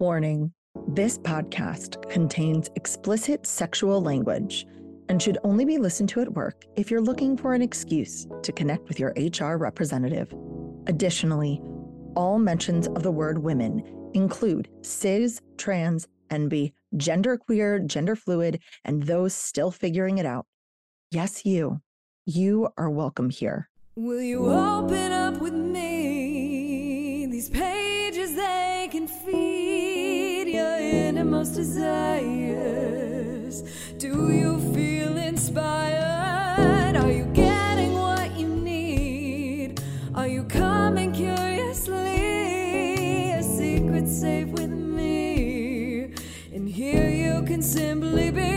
Warning this podcast contains explicit sexual language and should only be listened to at work if you're looking for an excuse to connect with your HR representative. Additionally, all mentions of the word women include cis, trans, NB, genderqueer, gender fluid, and those still figuring it out. Yes, you. You are welcome here. Will you open up with me? Innermost desires. Do you feel inspired? Are you getting what you need? Are you coming curiously? A secret safe with me. And here you can simply be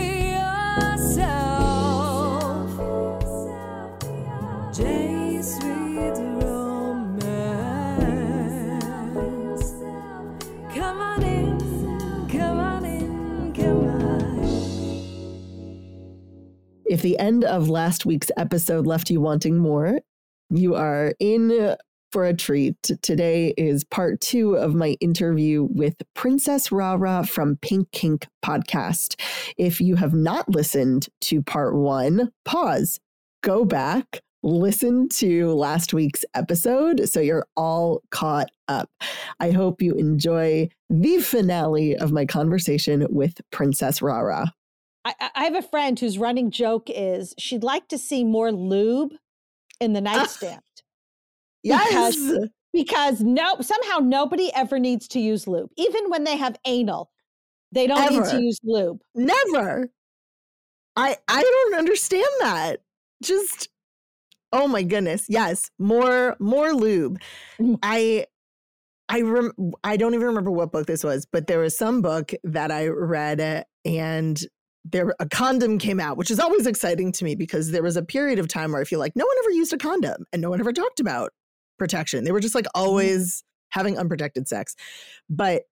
If the end of last week's episode left you wanting more, you are in for a treat. Today is part two of my interview with Princess Rara from Pink Kink podcast. If you have not listened to part one, pause, go back, listen to last week's episode so you're all caught up. I hope you enjoy the finale of my conversation with Princess Rara. I, I- have a friend whose running joke is she'd like to see more lube in the nightstand Yes. Because- because no somehow nobody ever needs to use lube, even when they have anal. They don't need to use lube. Never. I I don't understand that. Just oh my goodness. Yes, more more lube. Mm. I I rem- I don't even remember what book this was, but there was some book that I read uh, and there a condom came out, which is always exciting to me because there was a period of time where I feel like no one ever used a condom and no one ever talked about protection. They were just like mm-hmm. always having unprotected sex. But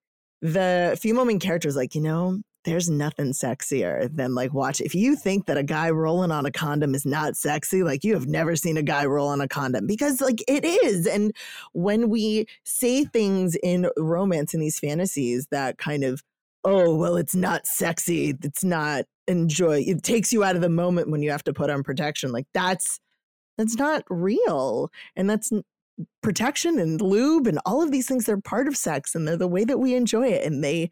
the female main character is like, you know, there's nothing sexier than like watch. If you think that a guy rolling on a condom is not sexy, like you have never seen a guy roll on a condom because like it is. And when we say things in romance in these fantasies that kind of, oh, well, it's not sexy, it's not enjoy, it takes you out of the moment when you have to put on protection. Like that's that's not real. And that's protection and lube and all of these things they're part of sex and they're the way that we enjoy it and they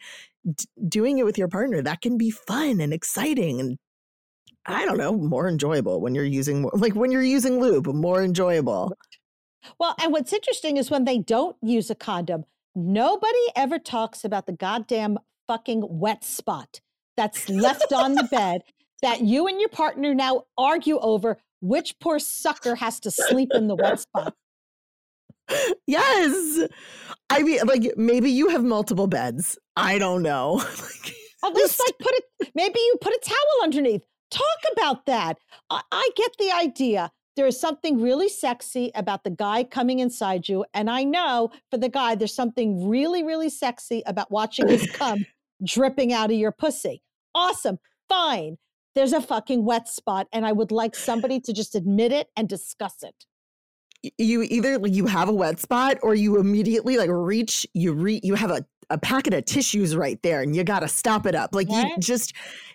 d- doing it with your partner that can be fun and exciting and i don't know more enjoyable when you're using like when you're using lube more enjoyable Well, and what's interesting is when they don't use a condom, nobody ever talks about the goddamn fucking wet spot that's left on the bed that you and your partner now argue over which poor sucker has to sleep in the wet spot. yes i mean like maybe you have multiple beds i don't know like, At least like put it maybe you put a towel underneath. Talk about that. I, I get the idea. There is something really sexy about the guy coming inside you. And I know for the guy, there's something really, really sexy about watching his cum dripping out of your pussy. Awesome. Fine. There's a fucking wet spot. And I would like somebody to just admit it and discuss it. you either like you have a wet spot or you immediately like reach you re you have a, a packet of tissues right there and you got to stop it up like you just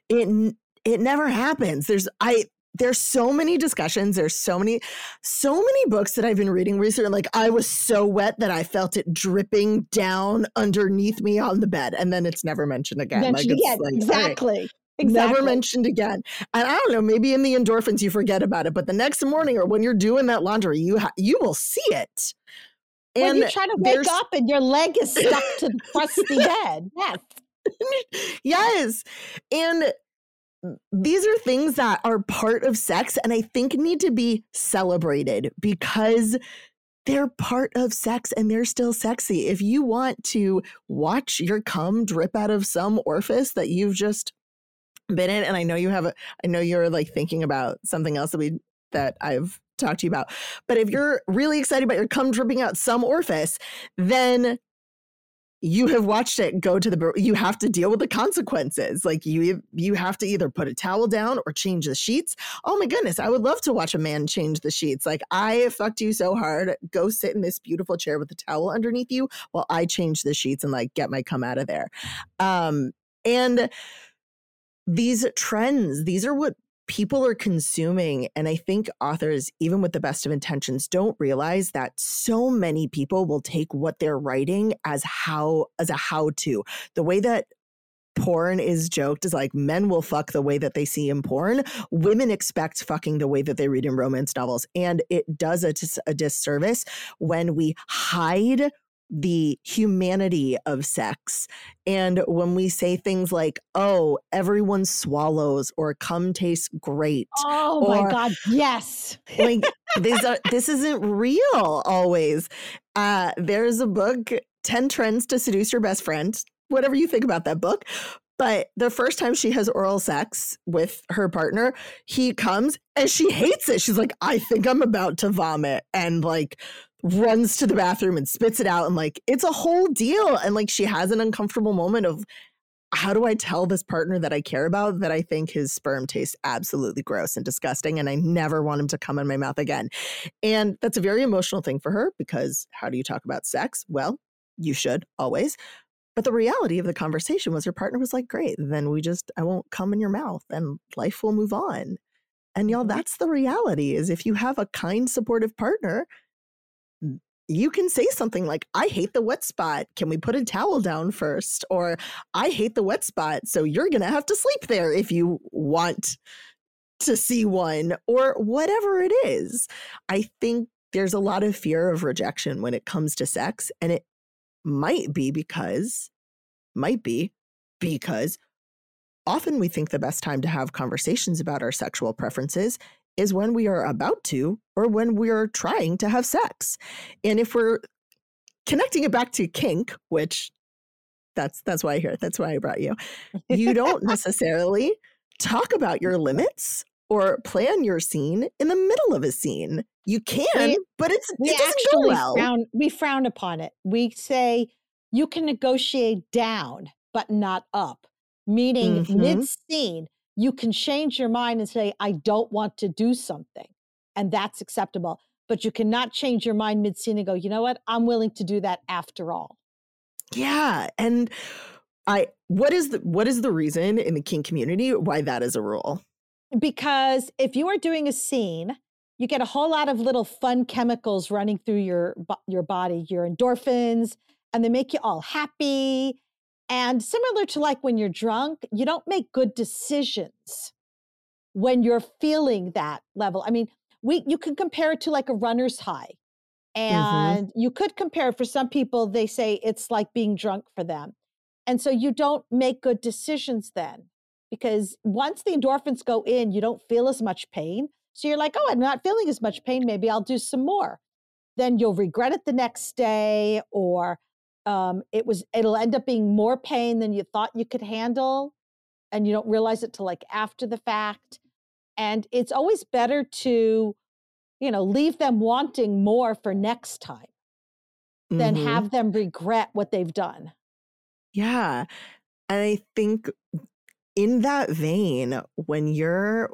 it it never happens there's i there's so many discussions there's so many so many books that i've been reading recently like i was so wet that i felt it dripping down underneath me on the bed and then it's never mentioned again like Mention- it's yeah, like right, exactly. Exactly. Never mentioned again. And I don't know, maybe in the endorphins you forget about it, but the next morning or when you're doing that laundry, you ha- you will see it. when And you try to wake up and your leg is stuck to the crusty bed. Yes. yes. And these are things that are part of sex and I think need to be celebrated because they're part of sex and they're still sexy. If you want to watch your cum drip out of some orifice that you've just been in, and I know you have a, I know you're like thinking about something else that we, that I've talked to you about, but if you're really excited about your cum dripping out some orifice, then you have watched it go to the you have to deal with the consequences. Like you you have to either put a towel down or change the sheets. Oh my goodness i would love to watch a man change the sheets. Like i fucked you so hard. Go sit in this beautiful chair with a towel underneath you while i change the sheets and like get my come out of there. Um and these trends these are what people are consuming. And I think authors, even with the best of intentions, don't realize that so many people will take what they're writing as how as a how to. The way that porn is joked is like men will fuck the way that they see in porn. Women expect fucking the way that they read in romance novels. And it does a, a disservice when we hide the humanity of sex. And when we say things like, oh, everyone swallows or cum tastes great. Oh or, my God, yes. like this, are, this isn't real always. Uh, there's a book, 10 Trends to Seduce Your Best Friend, whatever you think about that book. But the first time she has oral sex with her partner, he comes and she hates it. She's like, I think I'm about to vomit. And like, runs to the bathroom and spits it out and like it's a whole deal and like she has an uncomfortable moment of how do I tell this partner that I care about that I think his sperm tastes absolutely gross and disgusting and I never want him to come in my mouth again. And that's a very emotional thing for her because how do you talk about sex? Well, you should always. But the reality of the conversation was her partner was like, great, then we just, I won't come in your mouth and life will move on. And y'all, mm-hmm. that's the reality is if you have a kind, supportive partner, you can say something like, I hate the wet spot. Can we put a towel down first? Or I hate the wet spot. So you're going to have to sleep there if you want to see one, or whatever it is. I think there's a lot of fear of rejection when it comes to sex. And it might be because, might be because often we think the best time to have conversations about our sexual preferences is when we are about to or when we're trying to have sex. And if we're connecting it back to kink, which that's that's why I hear that's why I brought you. You don't necessarily talk about your limits or plan your scene in the middle of a scene. You can, we, but it's we it actually well. frown we frown upon it. We say you can negotiate down, but not up. Meaning mm-hmm. mid scene, you can change your mind and say, I don't want to do something. And that's acceptable. But you cannot change your mind mid scene and go, you know what? I'm willing to do that after all. Yeah. And I what is the what is the reason in the kink community why that is a rule? Because if you are doing a scene, you get a whole lot of little fun chemicals running through your your body, your endorphins, and they make you all happy and similar to like when you're drunk, you don't make good decisions when you're feeling that level. I mean, we you can compare it to like a runner's high. Mm-hmm. And mm-hmm. you could compare for some people, they say it's like being drunk for them. And so you don't make good decisions then because once the endorphins go in, you don't feel as much pain. So you're like, oh, I'm not feeling as much pain. Maybe I'll do some more. Then you'll regret it the next day, or um, it was it'll end up being more pain than you thought you could handle and you don't realize it till like after the fact and it's always better to you know leave them wanting more for next time mm-hmm. than have them regret what they've done yeah and i think in that vein when you're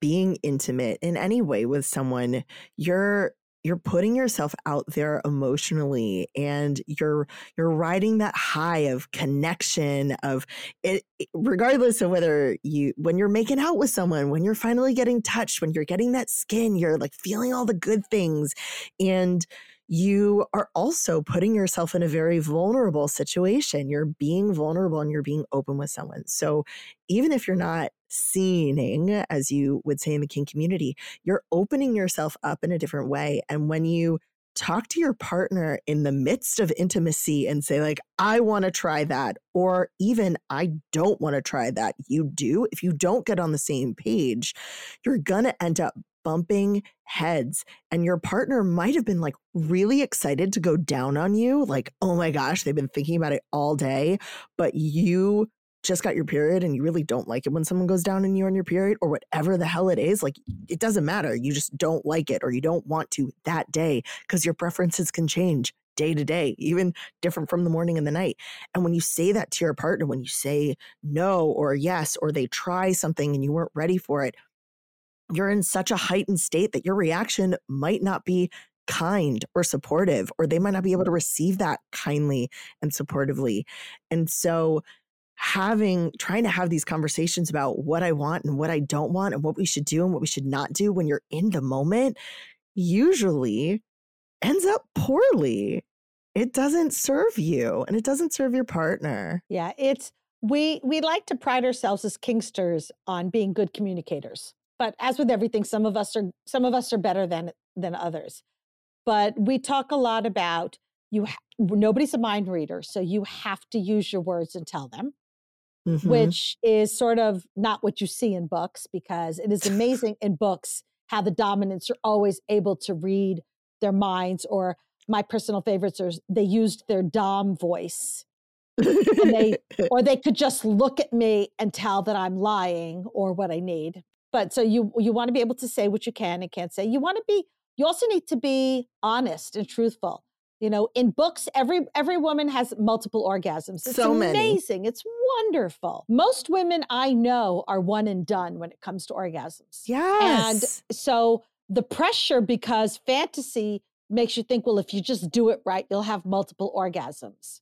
being intimate in any way with someone you're you're putting yourself out there emotionally and you're you're riding that high of connection of it regardless of whether you when you're making out with someone when you're finally getting touched when you're getting that skin you're like feeling all the good things and you are also putting yourself in a very vulnerable situation. You're being vulnerable and you're being open with someone. So even if you're not seeing, as you would say in the kink community, you're opening yourself up in a different way. And when you talk to your partner in the midst of intimacy and say like i want to try that or even i don't want to try that you do if you don't get on the same page you're going to end up bumping heads and your partner might have been like really excited to go down on you like oh my gosh they've been thinking about it all day but you just got your period and you really don't like it when someone goes down on you on your period or whatever the hell it is, like it doesn't matter. You just don't like it or you don't want to that day because your preferences can change day to day, even different from the morning and the night. And when you say that to your partner, when you say no or yes, or they try something and you weren't ready for it, you're in such a heightened state that your reaction might not be kind or supportive, or they might not be able to receive that kindly and supportively. And so, having trying to have these conversations about what I want and what I don't want and what we should do and what we should not do when you're in the moment usually ends up poorly. It doesn't serve you and it doesn't serve your partner. Yeah, it's we we like to pride ourselves as kinksters on being good communicators. But as with everything, some of us are some of us are better than than others. But we talk a lot about you ha- nobody's a mind reader, so you have to use your words and tell them. Mhm. which is sort of not what you see in books because it is amazing in books how the dominants are always able to read their minds or my personal favorites are they used their dom voice they- or they could just look at me and tell that i'm lying or what i need but so you you want to be able to say what you can and can't say. You want to be you also need to be honest and truthful. You know in books every every woman has multiple orgasms. It's So many. amazing. It's wonderful. Most women i know are one and done when it comes to orgasms. Yes. And so the pressure because fantasy makes you think well if you just do it right you'll have multiple orgasms.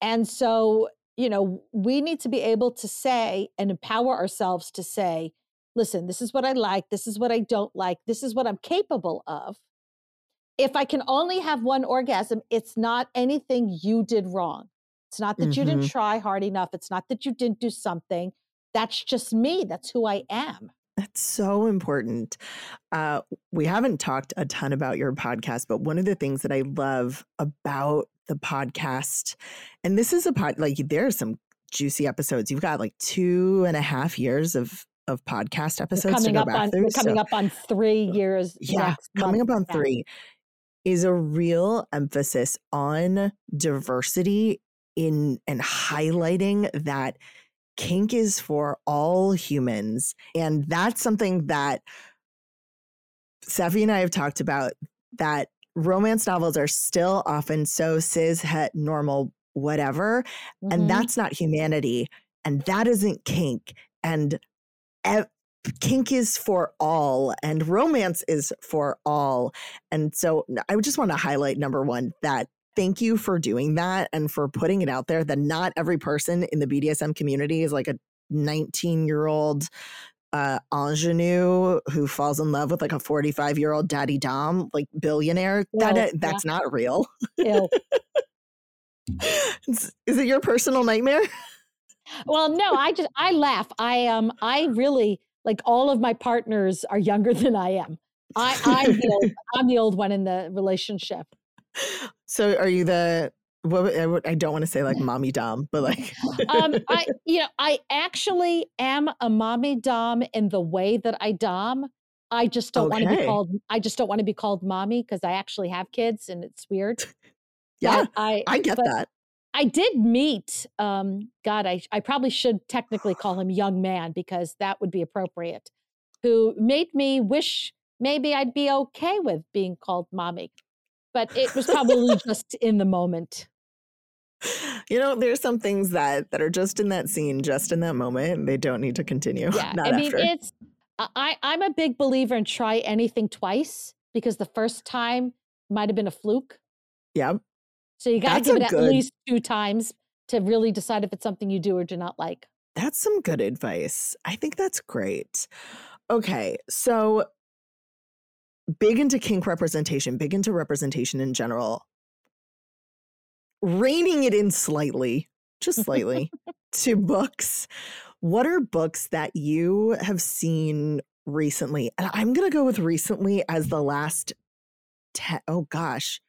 And so you know we need to be able to say and empower ourselves to say listen this is what i like this is what i don't like this is what i'm capable of. If i can only have one orgasm it's not anything you did wrong. It's not that you didn't try hard enough it's not that you didn't do something that's just me that's who i am. That's so important. Uh, we haven't talked a ton about your podcast, but one of the things that I love about the podcast, and this is a pod, like there are some juicy episodes. You've got like two and a half years of of podcast episodes to coming go up back on through. coming so- up on three uh, years yeah, coming up on three is a real emphasis on diversity in and highlighting that kink is for all humans. And that's something that Seffi and I have talked about that romance novels are still often so cis, het, normal, whatever. Mhm. And that's not humanity. And that isn't kink. And ev- kink is for all, and romance is for all. And so i just want to highlight number one that thank you for doing that and for putting it out there that not every person in the BDSM community is like a 19 year old uh ingenue who falls in love with like a 45 year old daddy dom like billionaire that uh, that's not real. Is is it your personal nightmare? Well no i just i laugh. I um i really like all of my partners are younger than i am. I i'm the old, i'm the old one in the relationship. So are you the what I would- I don't want to say like mommy dom but like um i you know i actually am a mommy dom in the way that i dom i just don't want to be called i just don't want to be called mommy because i actually have kids and it's weird yeah i i get that I did meet, um, God, I, I probably should technically call him young man because that would be appropriate, who made me wish maybe I'd be okay with being called mommy. But it was probably just in the moment. you know there's some things that that are just in that scene just in that moment they don't need to continue Yeah. not I mean, after it's, I, I'm a big believer in try anything twice because the first time might have been a fluke. yeah So you got to give it at good- least two times to really decide if it's something you do or do not like. That's some good advice. I think that's great. Okay, so big into kink representation, big into representation in general. Reining it in slightly, just slightly, to books. What are books that you have seen recently? And I'm going to go with recently as the last te- oh gosh.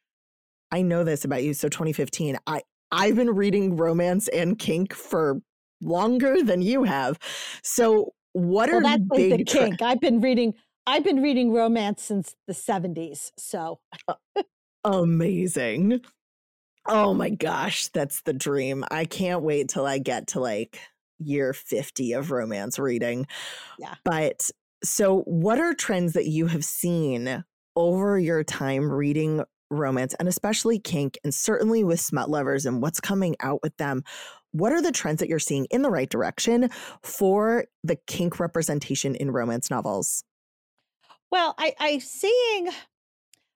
I know this about you. So 2015. I I've been reading romance and kink for longer than you have. So what Well, are that's like the big tre- kink. I've been reading. I've been reading romance since the '70s. So amazing? Oh my gosh, that's the dream. I can't wait till I get to like year 50 of romance reading. Yeah. But so what are trends that you have seen over your time reading romance and especially kink, and certainly with smut lovers and what's coming out with them, what are the trends that you're seeing in the right direction for the kink representation in romance novels? Well, I, I seeing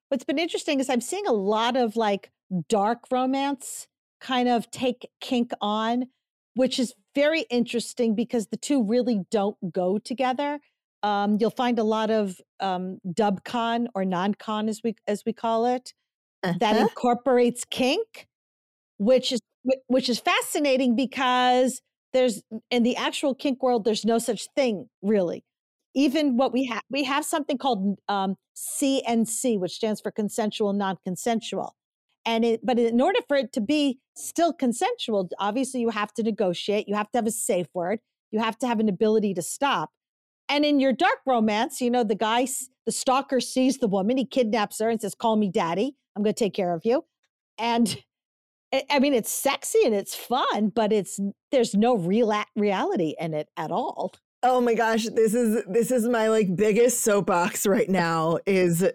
what's been interesting is I'm seeing a lot of like dark romance kind of take kink on, which is very interesting because the two really don't go together. Um, you'll find a lot of um, dub con or non con, as we as we call it, uh-huh. that incorporates kink, which is which is fascinating because there's in the actual kink world there's no such thing really. Even what we have we have something called um, CNC, which stands for consensual non-consensual. And it, but in order for it to be still consensual, obviously you have to negotiate. You have to have a safe word. You have to have an ability to stop. And in your dark romance, you know, the guy, the stalker sees the woman, he kidnaps her and says, Call me daddy. I'm going to take care of you. And I mean, it's sexy and it's fun, but it's there's no real reality in it at all. Oh my gosh, this is this is my like biggest soapbox right now is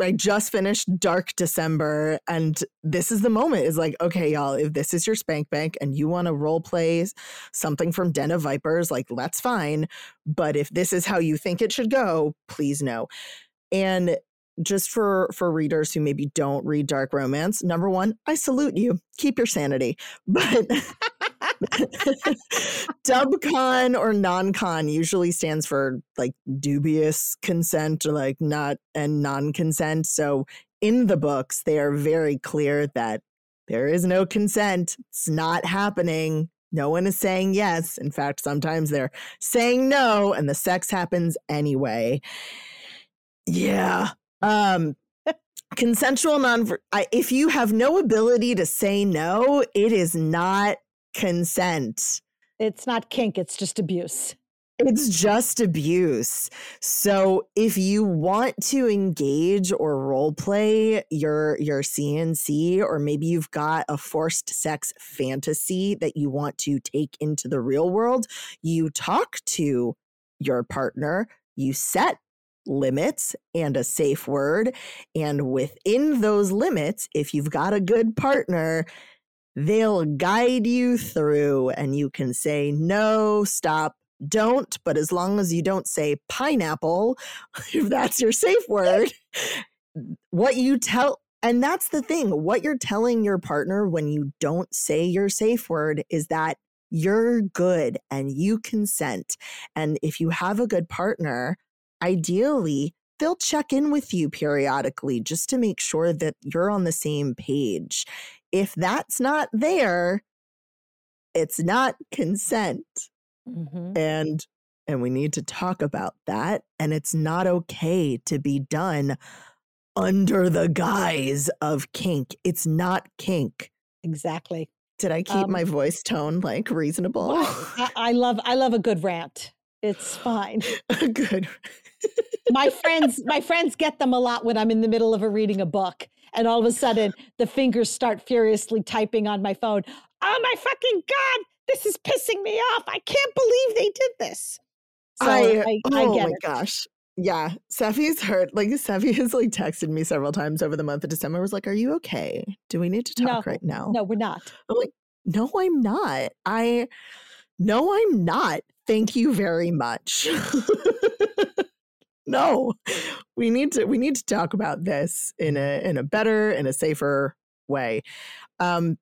I just finished Dark December, and this is the moment. Is like, okay, y'all, if this is your spank bank and you want to role play something from Den of Vipers, like that's fine. But if this is how you think it should go, please no. And just for for readers who maybe don't read dark romance, number one, I salute you. Keep your sanity. But Dubcon or non-con usually stands for like dubious consent or like not and non-consent. So in the books, they are very clear that there is no consent. It's not happening. No one is saying yes. In fact, sometimes they're saying no and the sex happens anyway. Yeah. Um consensual non if you have no ability to say no, it is not consent. It's not kink, it's just abuse. It's just abuse. So if you want to engage or role play your your CNC or maybe you've got a forced sex fantasy that you want to take into the real world, you talk to your partner, you set limits and a safe word and within those limits if you've got a good partner they'll guide you through and you can say no, stop, don't. But as long as you don't say pineapple, if that's your safe word, what you tell, and that's the thing, what you're telling your partner when you don't say your safe word is that you're good and you consent. And if you have a good partner, ideally, they'll check in with you periodically just to make sure that you're on the same page if that's not there, it's not consent. Mm-hmm. And and we need to talk about that and it's not okay to be done under the guise of kink. It's not kink. Exactly. Did I keep um, my voice tone like reasonable? I, I love I love a good rant. It's fine. good. my friends my friends get them a lot when I'm in the middle of a reading a book and all of a sudden the fingers start furiously typing on my phone. Oh my fucking god, this is pissing me off. I can't believe they did this. So I, I, oh I my it. gosh. Yeah, Seffi's hurt. Like Seffi has like texted me several times over the month of December. Was like, "Are you okay? Do we need to talk no, right now?" No, we're not. I'm like, "No, I'm not. I, no, I'm not. Thank you very much." no we need to we need to talk about this in a in a better in a safer way um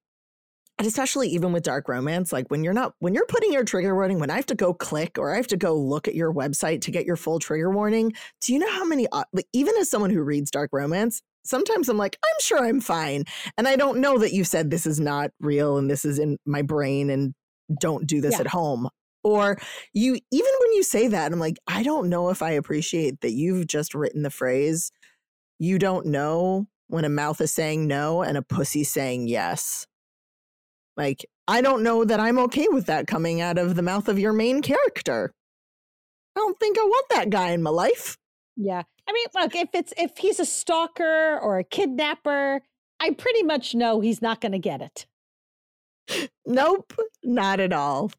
and especially even with dark romance like when you're not when you're putting your trigger warning when i have to go click or i have to go look at your website to get your full trigger warning do you know how many uh, like, even as someone who reads dark romance sometimes i'm like i'm sure i'm fine and i don't know that you said this is not real and this is in my brain and don't do this yeah. at home or you, even when you say that, I'm like, I don't know if I appreciate that you've just written the phrase, you don't know when a mouth is saying no and a pussy saying yes. Like, I don't know that I'm okay with that coming out of the mouth of your main character. I don't think I want that guy in my life. Yeah. I mean, look, if it's if he's a stalker or a kidnapper, I pretty much know he's not going to get it. Nope, not at all.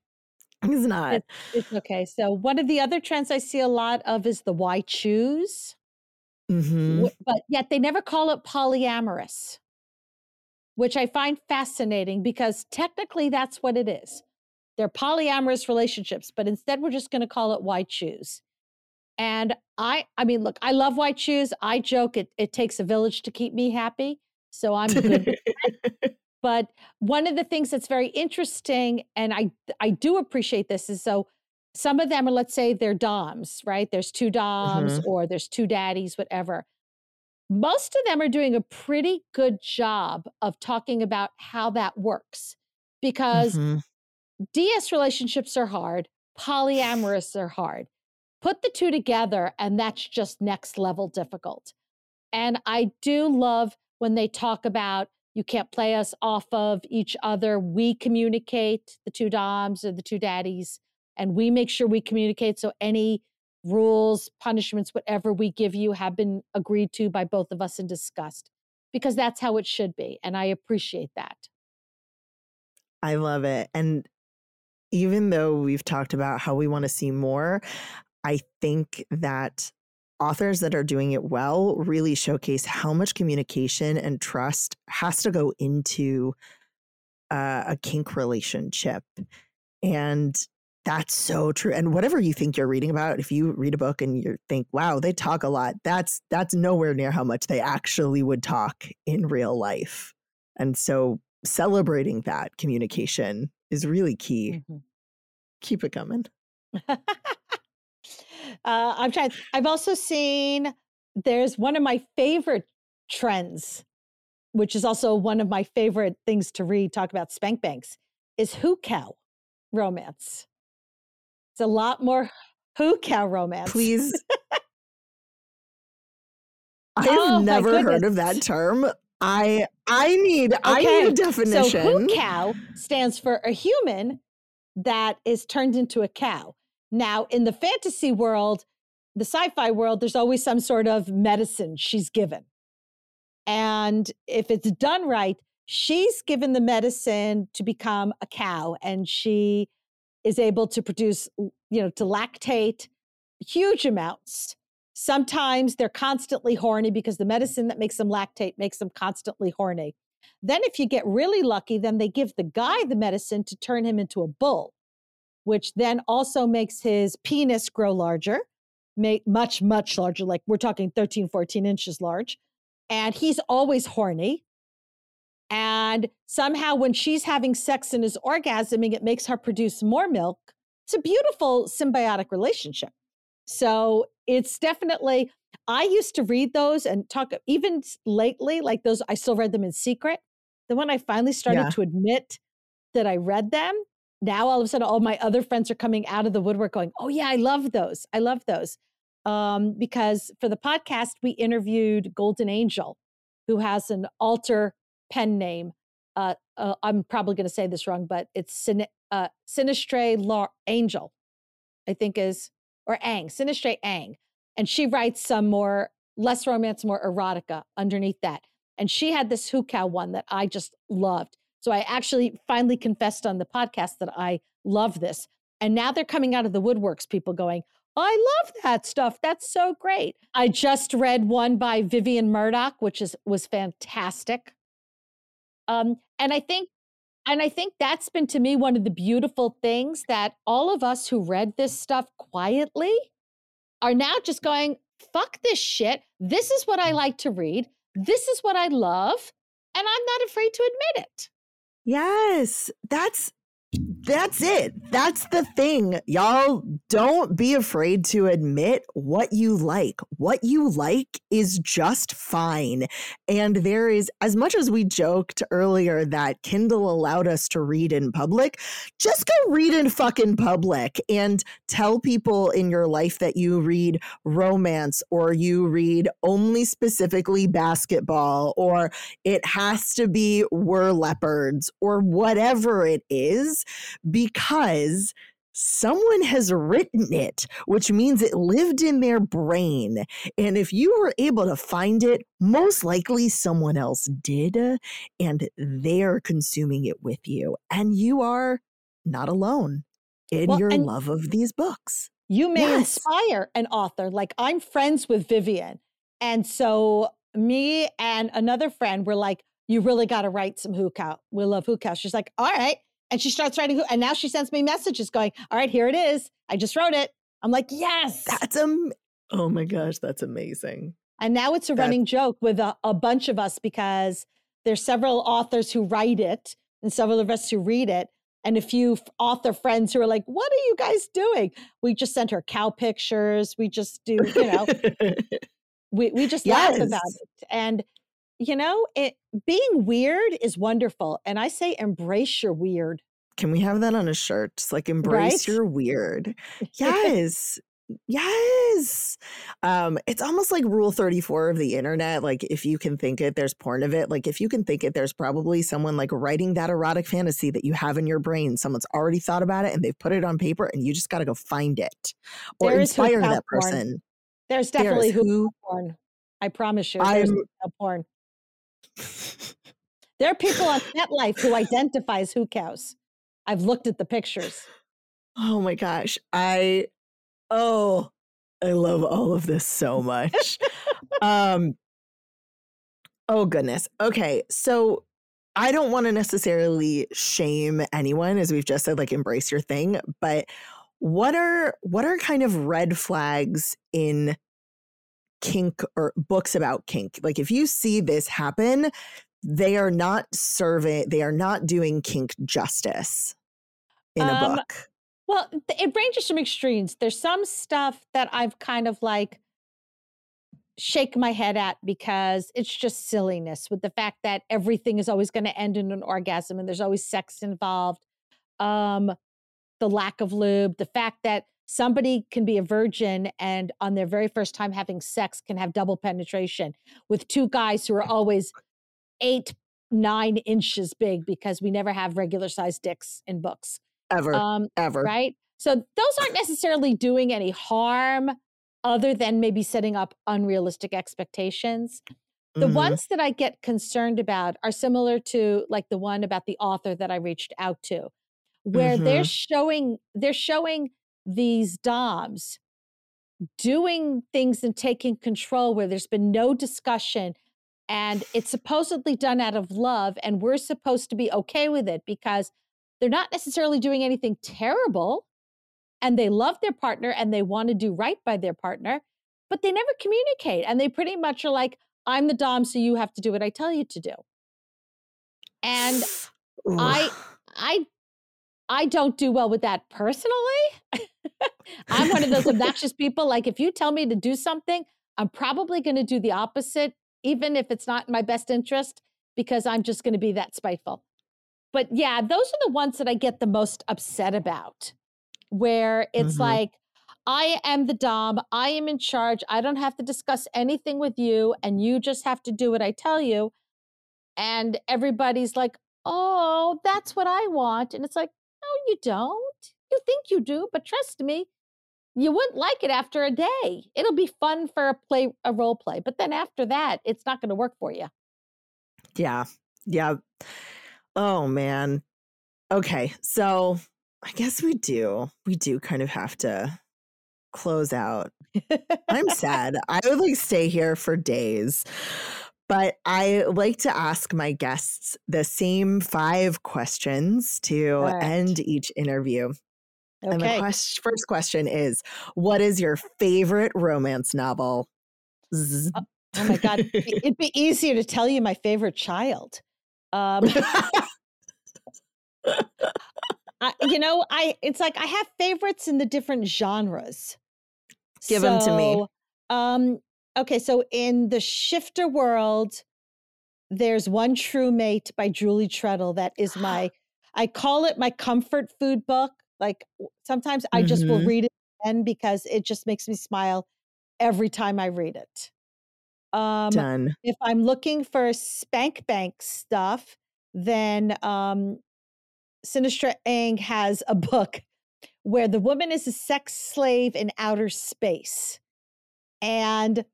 He's not. It's, it's okay. So one of the other trends I see a lot of is the why choose. Mhm. but yet they never call it polyamorous, which I find fascinating because technically that's what it is. They're polyamorous relationships, but instead we're just going to call it why choose. And I, I mean, look, I love why choose. I joke it, it takes a village to keep me happy. So I'm good. But one of the things that's very interesting, and I, I do appreciate this, is so some of them are, let's say, they're doms, right? There's two doms or there's two daddies, whatever. Most of them are doing a pretty good job of talking about how that works because Mhm. DS relationships are hard, polyamorous are hard. Put the two together, and that's just next level difficult. And I do love when they talk about you can't play us off of each other. We communicate, the two Doms or the two daddies, and we make sure we communicate. So any rules, punishments, whatever we give you have been agreed to by both of us and discussed because that's how it should be. And I appreciate that. I love it. And even though we've talked about how we want to see more, I think that authors that are doing it well really showcase how much communication and trust has to go into uh, a kink relationship. And that's so true. And whatever you think you're reading about, if you read a book and you think, wow, they talk a lot, that's that's nowhere near how much they actually would talk in real life. And so celebrating that communication is really key. Mhm. Keep it coming. uh, I'm trying. I've also seen there's one of my favorite trends, which is also one of my favorite things to read. Talk about spank banks is hucow romance. It's a lot more hucow romance. Please. I've Oh, never heard of that term. I I need I need a definition. So hucow stands for a human that is turned into a cow. Now, in the fantasy world, the sci-fi world, there's always some sort of medicine she's given. And if it's done right, she's given the medicine to become a cow and she is able to produce, you know, to lactate huge amounts. Sometimes they're constantly horny because the medicine that makes them lactate makes them constantly horny. Then, if you get really lucky, then they give the guy the medicine to turn him into a bull, which then also makes his penis grow larger, make much, much larger. Like we're talking 13, 14 inches large. And he's always horny. And somehow, when she's having sex and is orgasming, it makes her produce more milk. It's a beautiful symbiotic relationship. So it's definitely, I used to read those and talk, even lately, like those, I still read them in secret. Then when I finally started Yeah. to admit that I read them, now all of a sudden all my other friends are coming out of the woodwork going, oh, yeah, I love those. I love those. Um, because for the podcast, we interviewed Golden Angel, who has an alter pen name. Uh, uh, I'm probably going to say this wrong, but it's Sin- uh, Sinistre Lar- Angel, I think is, or Ang, Sinistre Ang. And she writes some more, less romance, more erotica underneath that. And she had this hucow one that I just loved. So I actually finally confessed on the podcast that I love this. And now they're coming out of the woodworks, people going, I love that stuff. That's so great. I just read one by Vivian Murdoch, which is was fantastic. Um, and I think and I think that's been to me one of the beautiful things that all of us who read this stuff quietly are now just going, fuck this shit. This is what I like to read. This is what I love. And I'm not afraid to admit it. Yes, that's that's it. That's the thing. Y'all don't be afraid to admit what you like. What you like is just fine. And there is, as much as we joked earlier that Kindle allowed us to read in public, just go read in fucking public and tell people in your life that you read romance or you read only specifically basketball or it has to be were leopards or whatever it is because someone has written it, which means it lived in their brain. And if you were able to find it, most likely someone else did, and they're consuming it with you. And you are not alone in Well, your love of these books. You may Yes. inspire an author. Like I'm friends with Vivian, And so me and another friend were like, you really got to write some hucow. We love hucow. She's like, all right. And she starts writing, and now she sends me messages going, all right, here it is. I just wrote it. I'm like, yes. That's um. Oh my gosh, that's amazing. And now it's a That's- running joke with a, a bunch of us because there's several authors who write it and several of us who read it. And a few author friends who are like, what are you guys doing? We just sent her cow pictures. We just do, you know, we, we just laugh about it. And, you know, it being weird is wonderful. And I say embrace your weird. Can we have that on a shirt? Just like embrace Right? your weird. Yes. yes. Um, it's almost like rule 34 of the internet. Like if you can think it, there's porn of it. Like if you can think it, there's probably someone like writing that erotic fantasy that you have in your brain. Someone's already thought about it and they've put it on paper and you just gotta go find it. Or There inspire that porn. person. There's definitely who who porn. I promise you, there's I'm porn. There are people on FetLife who identify as hucows. I've looked at the pictures. Oh my gosh. I oh, I love all of this so much. um oh goodness. Okay. So I don't want to necessarily shame anyone as we've just said like embrace your thing, but what are what are kind of red flags in kink or books about kink? Like if you see this happen, they are not serving they are not doing kink justice in a Um, book. Well, it ranges from extremes. There's some stuff that I've kind of like shake my head at because it's just silliness with the fact that everything is always going to end in an orgasm and there's always sex involved. Um, the lack of lube, the fact that somebody can be a virgin and on their very first time having sex can have double penetration with two guys who are always eight, nine inches big because we never have regular sized dicks in books. Ever. Um, ever. right? So those aren't necessarily doing any harm other than maybe setting up unrealistic expectations. The Mhm. ones that I get concerned about are similar to like the one about the author that I reached out to, where they're showing they're showing these DOMs doing things and taking control where there's been no discussion and it's supposedly done out of love and we're supposed to be okay with it because they're not necessarily doing anything terrible and they love their partner and they want to do right by their partner but they never communicate and they pretty much are like i'm the dom so you have to do what i tell you to do and I I I don't do well with that personally. I'm one of those obnoxious people. Like if you tell me to do something, I'm probably going to do the opposite, even if it's not in my best interest, because I'm just going to be that spiteful. But yeah, those are the ones that I get the most upset about, where it's Mhm. like, I am the Dom, I am in charge, I don't have to discuss anything with you, and you just have to do what I tell you. And everybody's like, oh, that's what I want. And it's like, no, you don't. You think you do, but trust me, you wouldn't like it after a day. It'll be fun for a play, a role play, but then after that, it's not going to work for you. Yeah. Yeah. Oh man. Okay. So I guess we do. We do kind of have to close out. I'm sad. I would like stay here for days. But I like to ask my guests the same five questions to right. end each interview. And the Okay. quest- first question is What is your favorite romance novel? Zzz. Oh my God. It'd be- easier to tell you my favorite child. Um, I, you know, I it's like I have favorites in the different genres. Give them to me. Um, okay, so in the shifter world, there's One True Mate by Julie Trettel. That is my I call it my comfort food book. Like sometimes I just will Mhm. read it again because it just makes me smile every time I read it. Um, Done. if I'm looking for spank bank stuff, then um, Sinistra Ang has a book where the woman is a sex slave in outer space. And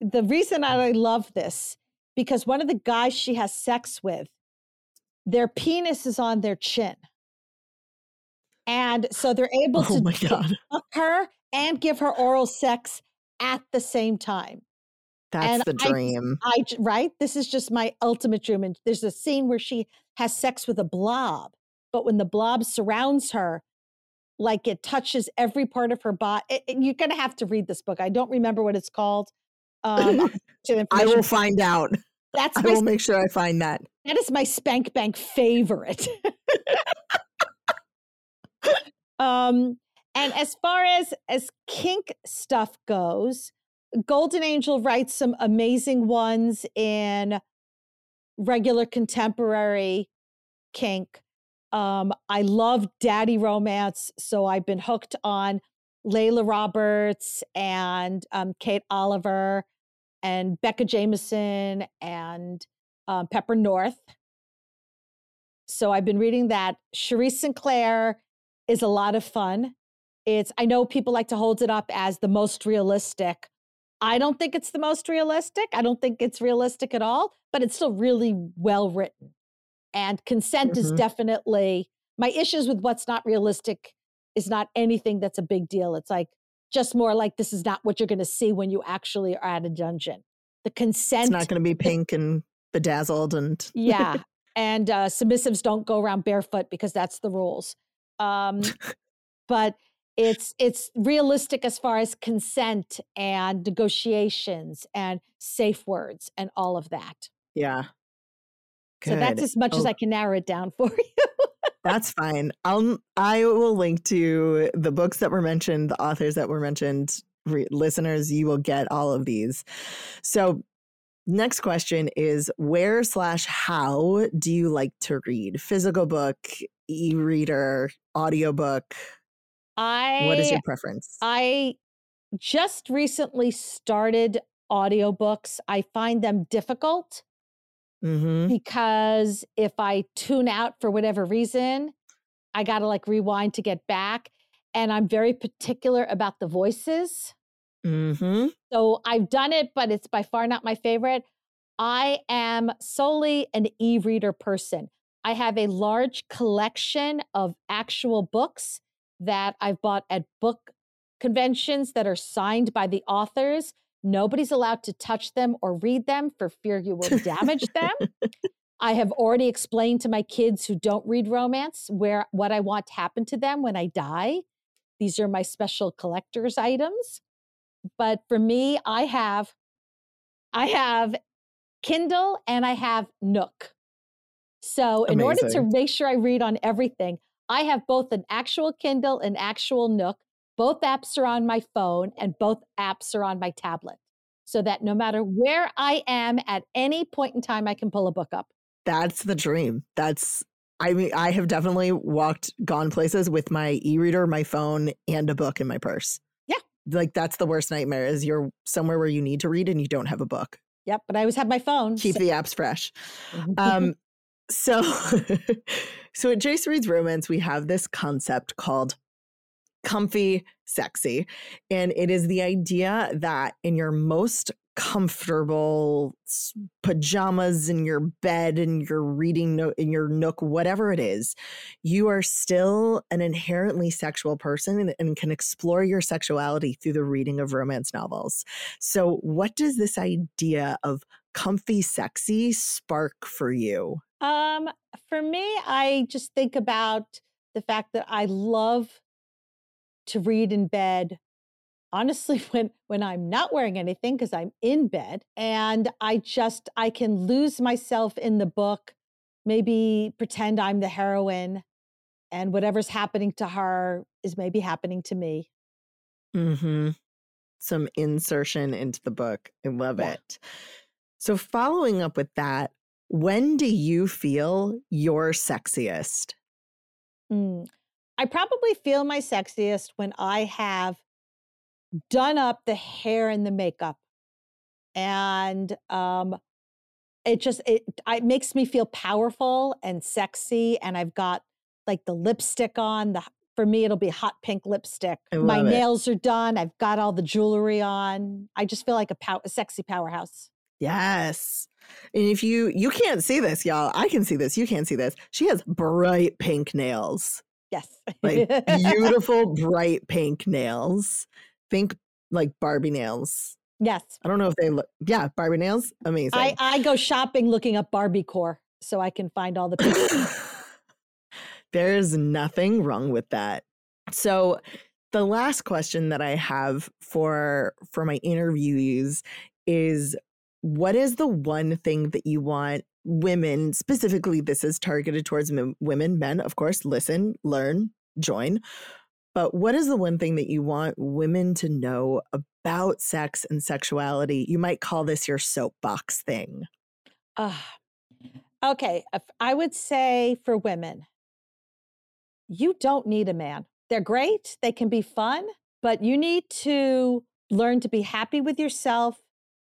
the reason I love this, because one of the guys she has sex with, their penis is on their chin. And so they're able Oh to my God. fuck her and give her oral sex at the same time. That's And the I- dream. I j- right. This is just my ultimate dream. And there's a scene where she has sex with a blob, but when the blob surrounds her, like it touches every part of her body. you're gonna have to read this book. I don't remember what it's called. Um, I'll get you the I will find out. That's I will make sure I find that. that is my spank bank favorite. um, and as far as as kink stuff goes, Golden Angel writes some amazing ones in regular contemporary kink. Um, I love daddy romance, so I've been hooked on Layla Roberts and um, Kate Oliver and Becca Jameson and um, Pepper North. So I've been reading that. Cherise Sinclair is a lot of fun. It's I know people like to hold it up as the most realistic. I don't think it's the most realistic. I don't think it's realistic at all, but it's still really well written. And consent is Mhm. definitely my issues with what's not realistic is not anything that's a big deal. It's like just more like this is not what you're going to see when you actually are at a dungeon. The consent It's not going to be pink and bedazzled and yeah. And uh, submissives don't go around barefoot because that's the rules. Um, but it's it's realistic as far as consent and negotiations and safe words and all of that. yeah. So that's as much as Oh. I can narrow it down for you. That's fine. I'll I will link to the books that were mentioned, the authors that were mentioned. Re- listeners, you will get all of these. So, next question is: Where slash how do you like to read? Physical book, e-reader, audiobook. I What is your preference? I just recently started audiobooks. I find them difficult. mm-hmm. because if I tune out for whatever reason, I got to like rewind to get back. And I'm very particular about the voices. Mm-hmm. So I've done it, but it's by far not my favorite. I am solely an e reader person. I have a large collection of actual books that I've bought at book conventions that are signed by the authors. Nobody's allowed to touch them or read them for fear you will damage them. I have already explained to my kids who don't read romance where what I want to happen to them when I die. These are my special collector's items. But for me, I have I have Kindle and I have Nook. So in order to make sure I read on everything, I have both an actual Kindle and actual Nook. Both apps are on my phone and both apps are on my tablet. So that no matter where I am at any point in time, I can pull a book up. That's the dream. That's I mean, I have definitely walked, gone places with my e-reader, my phone, and a book in my purse. Yeah. Like that's the worst nightmare is you're somewhere where you need to read and you don't have a book. Yep, but I always have my phone. Keep so- the apps fresh. Um so so at Jayce Reads Romance, we have this concept called comfy sexy. And it is the idea that in your most comfortable pajamas in your bed and your reading note in your nook whatever it is you are still an inherently sexual person and, and can explore your sexuality through the reading of romance novels so what does this idea of comfy sexy spark for you Um, for me, I just think about the fact that I love to read in bed. Honestly, when when I'm not wearing anything because I'm in bed and I just I can lose myself in the book, maybe pretend I'm the heroine and whatever's happening to her is maybe happening to me. Mm-hmm. Some insertion into the book. I love Yeah. it. So, following up with that, when do you feel your sexiest? Mm. I probably feel my sexiest when I have done up the hair and the makeup. And um it just it, it makes me feel powerful and sexy and I've got like the lipstick on the for me it'll be hot pink lipstick. My it. nails are done. I've got all the jewelry on. I just feel like a, pow- a sexy powerhouse. Yes. And if you you can't see this, y'all, I can see this. You can't see this. She has bright pink nails. Yes. Like beautiful bright pink nails. Think like Barbie nails. Yes. I don't know if they look. Yeah, Barbie nails, amazing. I, I go shopping looking up Barbie core so I can find all the pictures. There's nothing wrong with that. So the last question that I have for for my interviewees is what is the one thing that you want women specifically this is targeted towards m- women men of course listen learn join but what is the one thing that you want women to know about sex and sexuality you might call this your soapbox thing Uh, okay. I would say for women, you don't need a man. They're great, they can be fun, but you need to learn to be happy with yourself.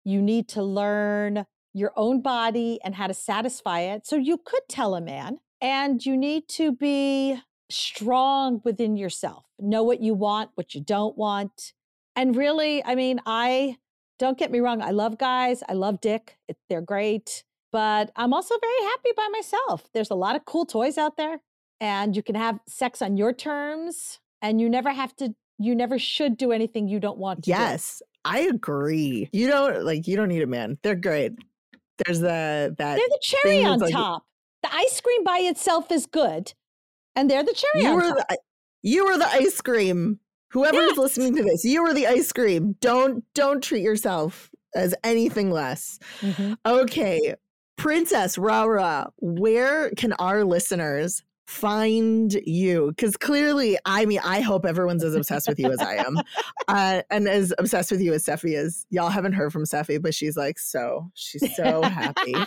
You need to learn your own body and how to satisfy it. So you could tell a man, and you need to be strong within yourself. Know what you want, what you don't want. And really, I mean, I don't get me wrong, I love guys, I love dick, it, they're great but I'm also very happy by myself. There's a lot of cool toys out there, and you can have sex on your terms, and you never have to, you never should do anything you don't want to. do. I agree. You don't like you don't need a man. They're great. There's the that They're the cherry on like- top. The ice cream by itself is good, and they're the cherry you on were top. the you were the ice cream. Whoever is listening to this you were the ice cream. Don't don't treat yourself as anything less. Mhm. okay princess rara where can our listeners find you. Because clearly i mean i hope everyone's as obsessed with you as i am. Uh, and as obsessed with you as Steffi is. Y'all haven't heard from Steffi but she's like so she's so happy.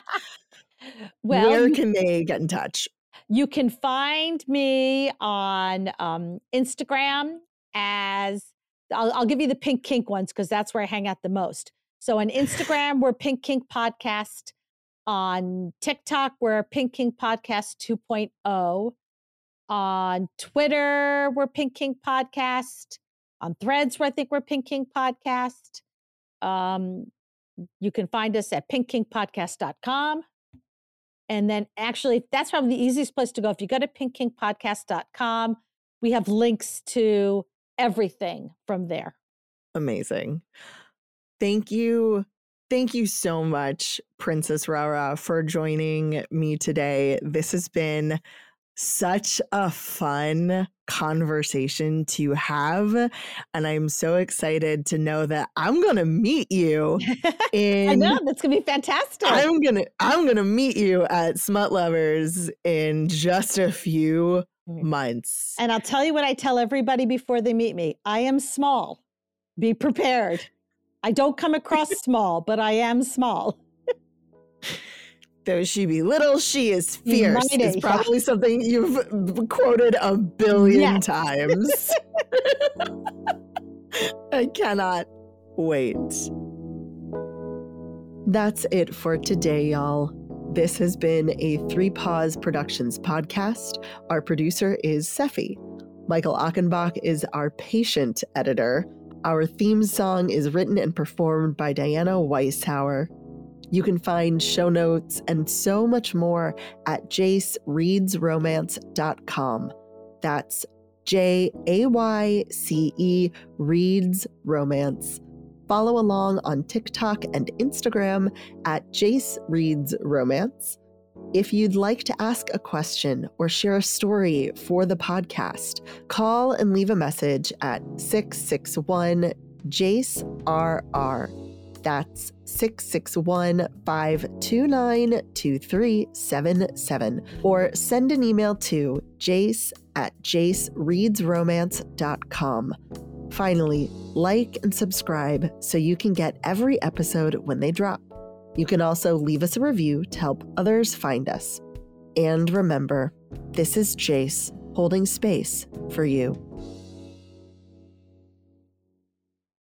Well, where can they get in touch? You can find me on um, Instagram as I'll, I'll give you the Pink Kink ones because that's where I hang out the most. So on Instagram, we're Pink Kink Podcast. On TikTok, we're Pink Kink Podcast 2.0. On Twitter, we're Pink Kink Podcast. On Threads, where I think we're Pink Kink Podcast. Um, you can find us at pinkkinkpodcast.com. And then actually, that's probably the easiest place to go. If you go to pinkkinkpodcast.com, we have links to everything from there. Amazing. Thank you. Thank you so much, Princess Rara, for joining me today. This has been such a fun conversation to have. And I'm so excited to know that I'm gonna meet you in I know that's gonna be fantastic. I'm gonna I'm gonna meet you at Smut Lovers in just a few Mm. months. and I'll tell you what I tell everybody before they meet me. I am small. Be prepared. I don't come across small, but I am small. Though she be little, she is fierce. mighty, yeah. probably something you've quoted a billion Yes. times. I cannot wait. That's it for today, y'all. This has been a Three Paws Productions podcast. Our producer is Seffi. Michael Achenbach is our patient editor. Our theme song is written and performed by Diana Weishauer. You can find show notes and so much more at jaycereadsromance.com. That's J A Y C E Reads Romance. Follow along on TikTok and Instagram at Jayce Reads Romance. If you'd like to ask a question or share a story for the podcast, call and leave a message at 661 Jayce RR. That's 661 529 2377. Or send an email to jayce at jaycereadsromance.com. Finally, like and subscribe so you can get every episode when they drop. You can also leave us a review to help others find us. And remember, this is Jayce holding space for you.